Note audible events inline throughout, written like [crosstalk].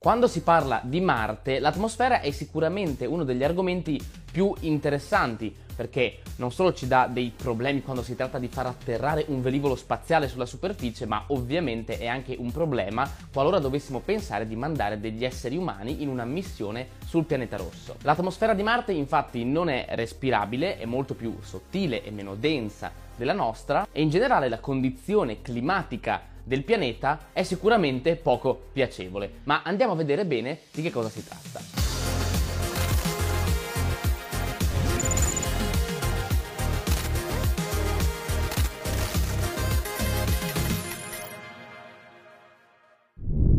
Quando si parla di Marte, l'atmosfera è sicuramente uno degli argomenti più interessanti perché non solo ci dà dei problemi quando si tratta di far atterrare un velivolo spaziale sulla superficie, ma ovviamente è anche un problema qualora dovessimo pensare di mandare degli esseri umani in una missione sul pianeta rosso. L'atmosfera di Marte infatti non è respirabile, è molto più sottile e meno densa della nostra e in generale la condizione climatica del pianeta è sicuramente poco piacevole, ma andiamo a vedere bene di che cosa si tratta.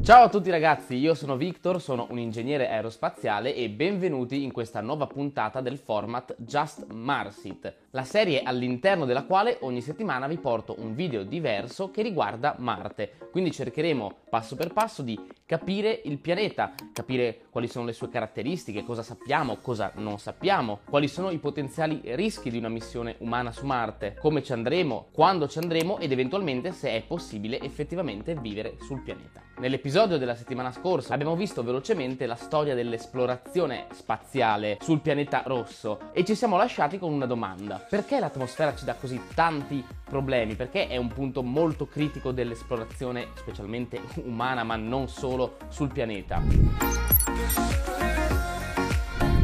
Ciao a tutti ragazzi, io sono Victor, sono un ingegnere aerospaziale e benvenuti in questa nuova puntata del format Just Marsit, la serie all'interno della quale ogni settimana vi porto un video diverso che riguarda Marte. Quindi cercheremo passo per passo di capire il pianeta, capire quali sono le sue caratteristiche, cosa sappiamo, cosa non sappiamo, quali sono i potenziali rischi di una missione umana su Marte, come ci andremo, quando ci andremo ed eventualmente se è possibile effettivamente vivere sul pianeta. Nell'episodio della settimana scorsa abbiamo visto velocemente la storia dell'esplorazione spaziale sul pianeta rosso e ci siamo lasciati con una domanda. Perché l'atmosfera ci dà così tanti problemi? Perché è un punto molto critico dell'esplorazione, specialmente [laughs] umana, ma non solo sul pianeta?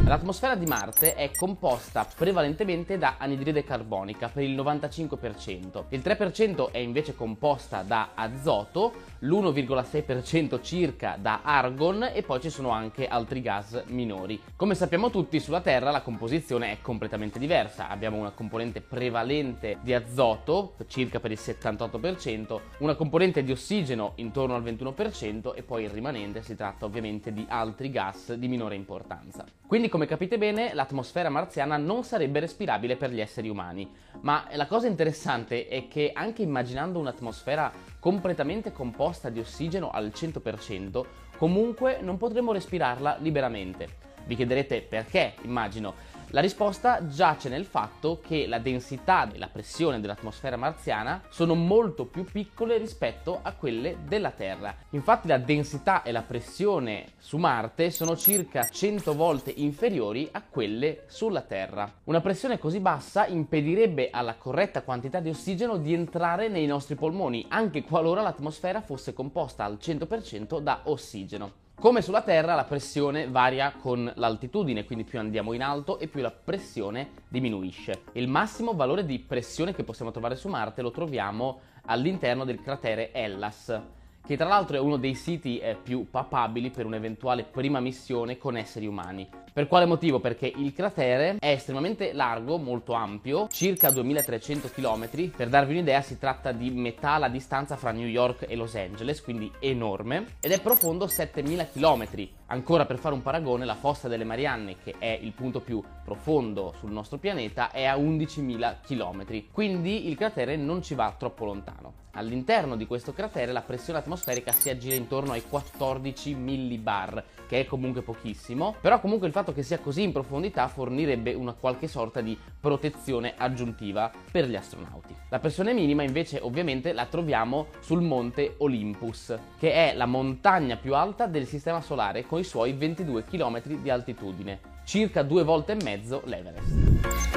L'atmosfera di Marte è composta prevalentemente da anidride carbonica per il 95%, il 3% è invece composta da azoto, l'1,6% circa da argon e poi ci sono anche altri gas minori. Come sappiamo tutti sulla Terra la composizione è completamente diversa, abbiamo una componente prevalente di azoto circa per il 78%, una componente di ossigeno intorno al 21% e poi il rimanente si tratta ovviamente di altri gas di minore importanza. Quindi come capite bene, l'atmosfera marziana non sarebbe respirabile per gli esseri umani, ma la cosa interessante è che anche immaginando un'atmosfera completamente composta di ossigeno al 100%, comunque non potremo respirarla liberamente. Vi chiederete perché, immagino. La risposta giace nel fatto che la densità e la pressione dell'atmosfera marziana sono molto più piccole rispetto a quelle della Terra. Infatti la densità e la pressione su Marte sono circa 100 volte inferiori a quelle sulla Terra. Una pressione così bassa impedirebbe alla corretta quantità di ossigeno di entrare nei nostri polmoni, anche qualora l'atmosfera fosse composta al 100% da ossigeno. Come sulla Terra la pressione varia con l'altitudine, quindi più andiamo in alto e più la pressione diminuisce. Il massimo valore di pressione che possiamo trovare su Marte lo troviamo all'interno del cratere Hellas, che tra l'altro è uno dei siti eh, più papabili per un'eventuale prima missione con esseri umani. Per quale motivo? Perché il cratere è estremamente largo, molto ampio, circa 2300 km. Per darvi un'idea si tratta di metà la distanza fra New York e Los Angeles, quindi enorme, ed è profondo 7000 km. Ancora per fare un paragone, la fossa delle Marianne, che è il punto più profondo sul nostro pianeta, è a 11.000 km. Quindi il cratere non ci va troppo lontano. All'interno di questo cratere la pressione atmosferica si aggira intorno ai 14 millibar, che è comunque pochissimo, però comunque il fatto che sia così in profondità fornirebbe una qualche sorta di protezione aggiuntiva per gli astronauti. La pressione minima invece ovviamente la troviamo sul monte Olympus, che è la montagna più alta del Sistema Solare con i suoi 22 km di altitudine, circa due volte e mezzo l'Everest.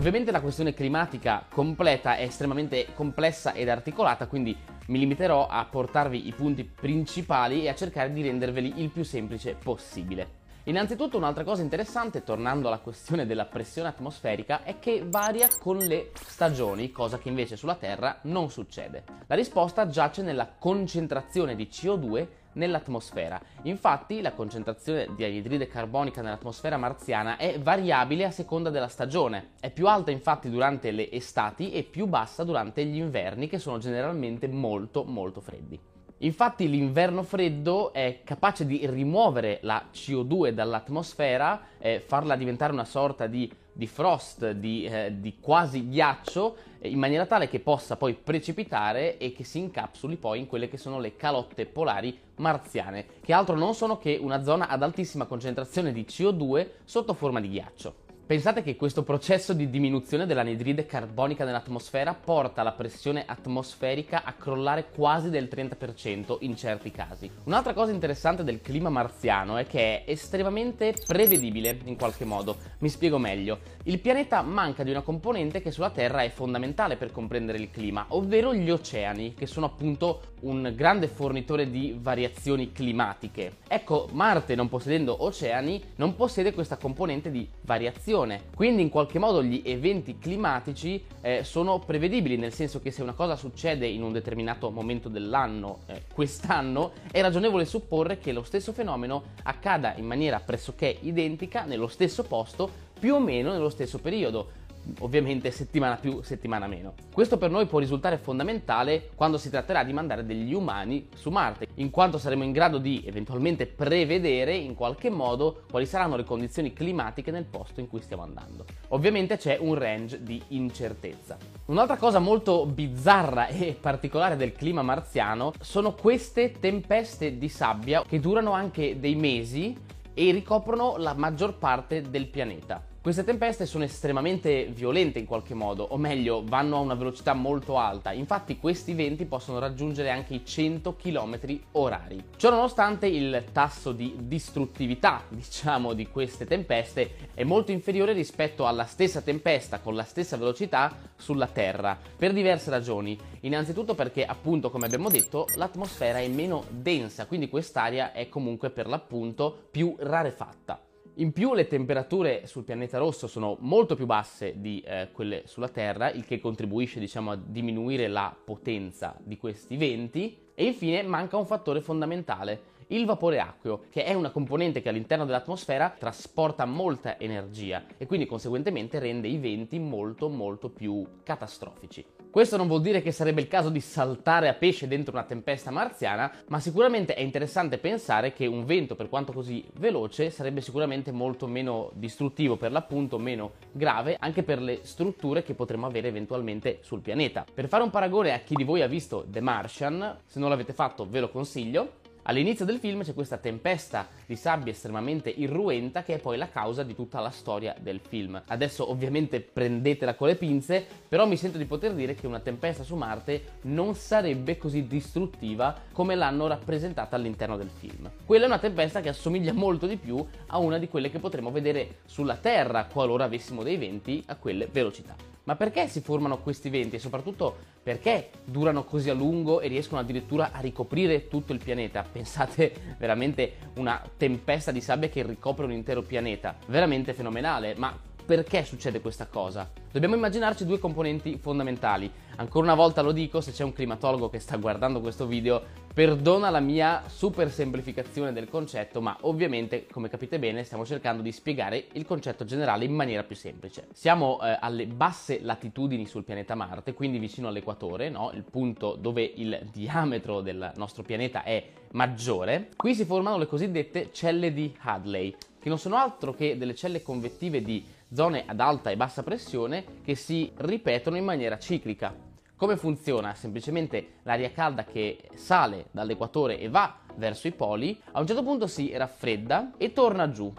Ovviamente la questione climatica completa è estremamente complessa ed articolata, quindi mi limiterò a portarvi i punti principali e a cercare di renderveli il più semplice possibile. Innanzitutto un'altra cosa interessante, tornando alla questione della pressione atmosferica, è che varia con le stagioni, cosa che invece sulla Terra non succede. La risposta giace nella concentrazione di CO2 nell'atmosfera. Infatti la concentrazione di anidride carbonica nell'atmosfera marziana è variabile a seconda della stagione. È più alta infatti durante le estati e più bassa durante gli inverni che sono generalmente molto molto freddi. Infatti l'inverno freddo è capace di rimuovere la CO2 dall'atmosfera, eh, farla diventare una sorta di, di frost, di, eh, di, quasi ghiaccio, eh, in maniera tale che possa poi precipitare e che si incapsuli poi in quelle che sono le calotte polari marziane, che altro non sono che una zona ad altissima concentrazione di CO2 sotto forma di ghiaccio. Pensate che questo processo di diminuzione dell'anidride carbonica nell'atmosfera porta la pressione atmosferica a crollare quasi del 30% in certi casi. Un'altra cosa interessante del clima marziano è che è estremamente prevedibile in qualche modo. Mi spiego meglio. Il pianeta manca di una componente che sulla Terra è fondamentale per comprendere il clima, ovvero gli oceani, che sono appunto un grande fornitore di variazioni climatiche. Ecco, Marte non possedendo oceani non possiede questa componente di variazione previsione. Quindi in qualche modo gli eventi climatici eh, sono prevedibili, nel senso che se una cosa succede in un determinato momento dell'anno, eh, quest'anno, è ragionevole supporre che lo stesso fenomeno accada in maniera pressoché identica nello stesso posto più o meno nello stesso periodo ovviamente settimana più, settimana meno. Questo per noi può risultare fondamentale quando si tratterà di mandare degli umani su Marte, in quanto saremo in grado di eventualmente prevedere in qualche modo quali saranno le condizioni climatiche nel posto in cui stiamo andando. Ovviamente c'è un range di incertezza. Un'altra cosa molto bizzarra e particolare del clima marziano sono queste tempeste di sabbia che durano anche dei mesi e ricoprono la maggior parte del pianeta. Queste tempeste sono estremamente violente in qualche modo, o meglio, vanno a una velocità molto alta. Infatti questi venti possono raggiungere anche i 100 km orari. Ciononostante il tasso di distruttività, [laughs] diciamo, di queste tempeste è molto inferiore rispetto alla stessa tempesta con la stessa velocità sulla Terra, per diverse ragioni. Innanzitutto perché, appunto, come abbiamo detto, l'atmosfera è meno densa, quindi quest'aria è comunque per l'appunto più rarefatta. In più le temperature sul pianeta rosso sono molto più basse di eh, quelle sulla Terra, il che contribuisce diciamo, a diminuire la potenza di questi venti. E infine manca un fattore fondamentale, il vapore acqueo, che è una componente che all'interno dell'atmosfera trasporta molta energia e quindi conseguentemente rende i venti molto molto più catastrofici. Questo non vuol dire che sarebbe il caso di saltare a pesce dentro una tempesta marziana, ma sicuramente è interessante pensare che un vento, per quanto così veloce, sarebbe sicuramente molto meno distruttivo, per l'appunto meno grave, anche per le strutture che potremmo avere eventualmente sul pianeta. Per fare un paragone a chi di voi ha visto The Martian, se non l'avete fatto ve lo consiglio, All'inizio del film c'è questa tempesta di sabbia estremamente irruenta che è poi la causa di tutta la storia del film. Adesso ovviamente prendetela con le pinze, però mi sento di poter dire che una tempesta su Marte non sarebbe così distruttiva come l'hanno rappresentata all'interno del film. Quella è una tempesta che assomiglia molto di più a una di quelle che potremo vedere sulla Terra qualora avessimo dei venti a quelle velocità. Ma perché si formano questi venti e soprattutto perché durano così a lungo e riescono addirittura a ricoprire tutto il pianeta? Pensate [laughs] veramente una tempesta di sabbia che ricopre un intero pianeta, veramente fenomenale, ma perché succede questa cosa? Dobbiamo immaginarci due componenti fondamentali. Ancora una volta lo dico, se c'è un climatologo che sta guardando questo video, perdona la mia super semplificazione del concetto, ma ovviamente, come capite bene, stiamo cercando di spiegare il concetto generale in maniera più semplice. Siamo eh, alle basse latitudini sul pianeta Marte, quindi vicino all'equatore, no? il punto dove il diametro del nostro pianeta è maggiore. Qui si formano le cosiddette celle di Hadley, che non sono altro che delle celle convettive di zone ad alta e bassa pressione che si ripetono in maniera ciclica. Come funziona? Semplicemente l'aria calda che sale dall'equatore e va verso i poli, a un certo punto si raffredda e torna giù.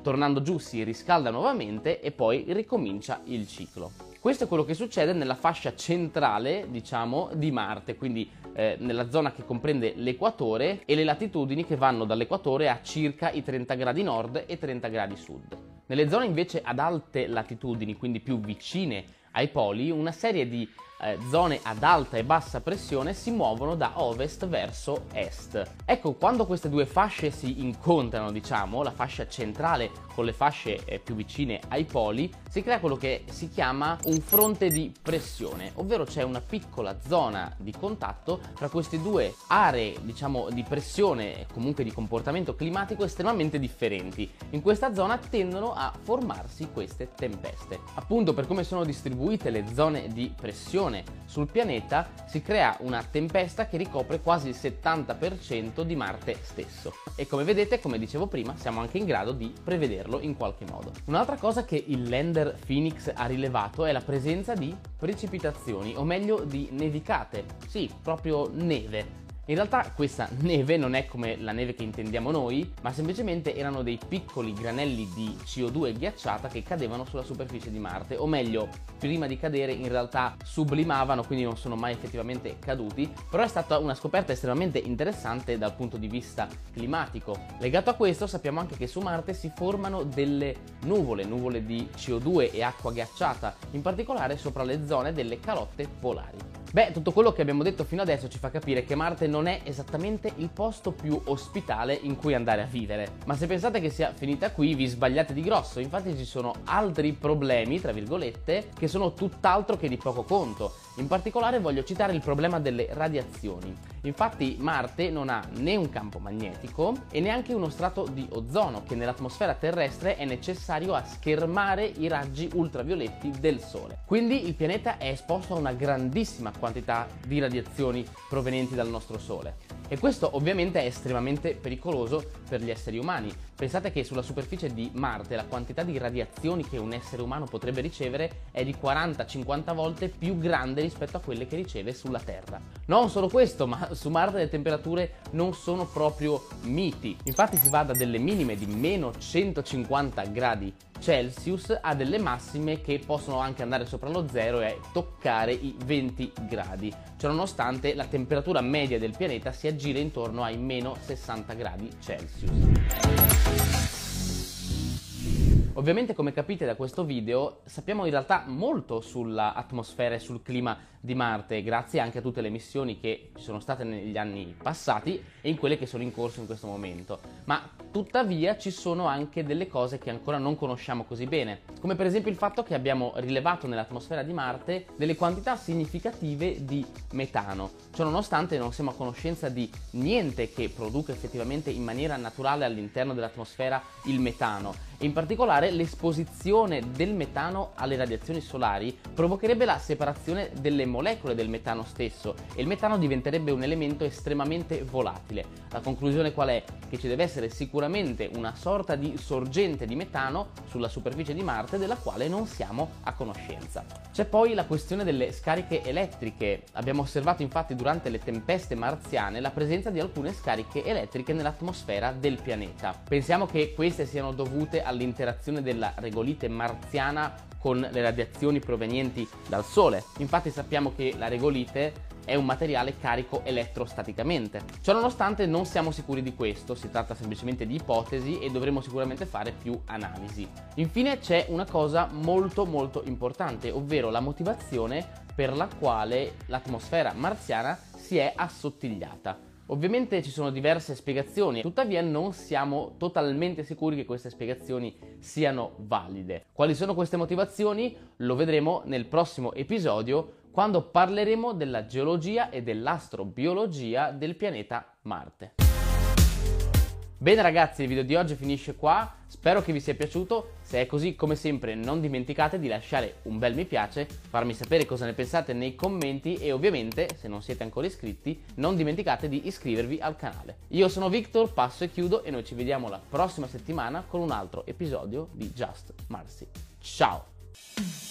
Tornando giù si riscalda nuovamente e poi ricomincia il ciclo. Questo è quello che succede nella fascia centrale, diciamo, di Marte, quindi eh, nella zona che comprende l'equatore e le latitudini che vanno dall'equatore a circa i 30 gradi nord e 30 gradi sud. Nelle zone invece ad alte latitudini, quindi più vicine ai poli, una serie di eh, zone ad alta e bassa pressione si muovono da ovest verso est. Ecco, quando queste due fasce si incontrano, diciamo, la fascia centrale con le fasce eh, più vicine ai poli, si crea quello che si chiama un fronte di pressione, ovvero c'è una piccola zona di contatto tra queste due aree, diciamo, di pressione e comunque di comportamento climatico estremamente differenti. In questa zona tendono a formarsi queste tempeste. Appunto per come sono distribuite le zone di pressione pressione sul pianeta si crea una tempesta che ricopre quasi il 70% di Marte stesso. E come vedete, come dicevo prima, siamo anche in grado di prevederlo in qualche modo. Un'altra cosa che il lander Phoenix ha rilevato è la presenza di precipitazioni, o meglio di nevicate. Sì, proprio neve In realtà questa neve non è come la neve che intendiamo noi, ma semplicemente erano dei piccoli granelli di CO2 ghiacciata che cadevano sulla superficie di Marte, o meglio, prima di cadere in realtà sublimavano, quindi non sono mai effettivamente caduti, però è stata una scoperta estremamente interessante dal punto di vista climatico. Legato a questo sappiamo anche che su Marte si formano delle nuvole, nuvole di CO2 e acqua ghiacciata, in particolare sopra le zone delle calotte polari. Beh, tutto quello che abbiamo detto fino adesso ci fa capire che Marte non è esattamente il posto più ospitale in cui andare a vivere. Ma se pensate che sia finita qui, vi sbagliate di grosso. Infatti ci sono altri problemi, tra virgolette, che sono tutt'altro che di poco conto. In particolare voglio citare il problema delle radiazioni. Infatti Marte non ha né un campo magnetico e neanche uno strato di ozono che nell'atmosfera terrestre è necessario a schermare i raggi ultravioletti del Sole. Quindi il pianeta è esposto a una grandissima quantità di radiazioni provenienti dal nostro Sole. E questo ovviamente è estremamente pericoloso per gli esseri umani. Pensate che sulla superficie di Marte la quantità di radiazioni che un essere umano potrebbe ricevere è di 40-50 volte più grande rispetto a quelle che riceve sulla Terra. Non solo questo, ma [laughs] su Marte le temperature non sono proprio miti. Infatti si va da delle minime di meno 150 gradi Celsius a delle massime che possono anche andare sopra lo zero e toccare i 20 gradi. Ciononostante la temperatura media del pianeta si aggira intorno ai meno 60 gradi Celsius. Ovviamente come capite da questo video sappiamo in realtà molto sull'atmosfera e sul clima di Marte grazie anche a tutte le missioni che ci sono state negli anni passati e in quelle che sono in corso in questo momento. Ma tuttavia ci sono anche delle cose che ancora non conosciamo così bene, come per esempio il fatto che abbiamo rilevato nell'atmosfera di Marte delle quantità significative di metano. Ciò nonostante non siamo a conoscenza di niente che produca effettivamente in maniera naturale all'interno dell'atmosfera il metano in particolare l'esposizione del metano alle radiazioni solari provocherebbe la separazione delle molecole del metano stesso e il metano diventerebbe un elemento estremamente volatile. La conclusione qual è? Che ci deve essere sicuramente una sorta di sorgente di metano sulla superficie di Marte della quale non siamo a conoscenza. C'è poi la questione delle scariche elettriche. Abbiamo osservato infatti durante le tempeste marziane la presenza di alcune scariche elettriche nell'atmosfera del pianeta. Pensiamo che queste siano dovute all'interazione della regolite marziana con le radiazioni provenienti dal Sole. Infatti sappiamo che la regolite è un materiale carico elettrostaticamente. Ciononostante non siamo sicuri di questo, si tratta semplicemente di ipotesi e dovremo sicuramente fare più analisi. Infine c'è una cosa molto molto importante, ovvero la motivazione per la quale l'atmosfera marziana si è assottigliata. Ovviamente ci sono diverse spiegazioni, tuttavia non siamo totalmente sicuri che queste spiegazioni siano valide. Quali sono queste motivazioni? Lo vedremo nel prossimo episodio quando parleremo della geologia e dell'astrobiologia del pianeta Marte. Bene ragazzi, il video di oggi finisce qua, spero che vi sia piaciuto, se è così come sempre non dimenticate di lasciare un bel mi piace, farmi sapere cosa ne pensate nei commenti e ovviamente, se non siete ancora iscritti, non dimenticate di iscrivervi al canale. Io sono Victor, passo e chiudo e noi ci vediamo la prossima settimana con un altro episodio di Just Marcy. Ciao!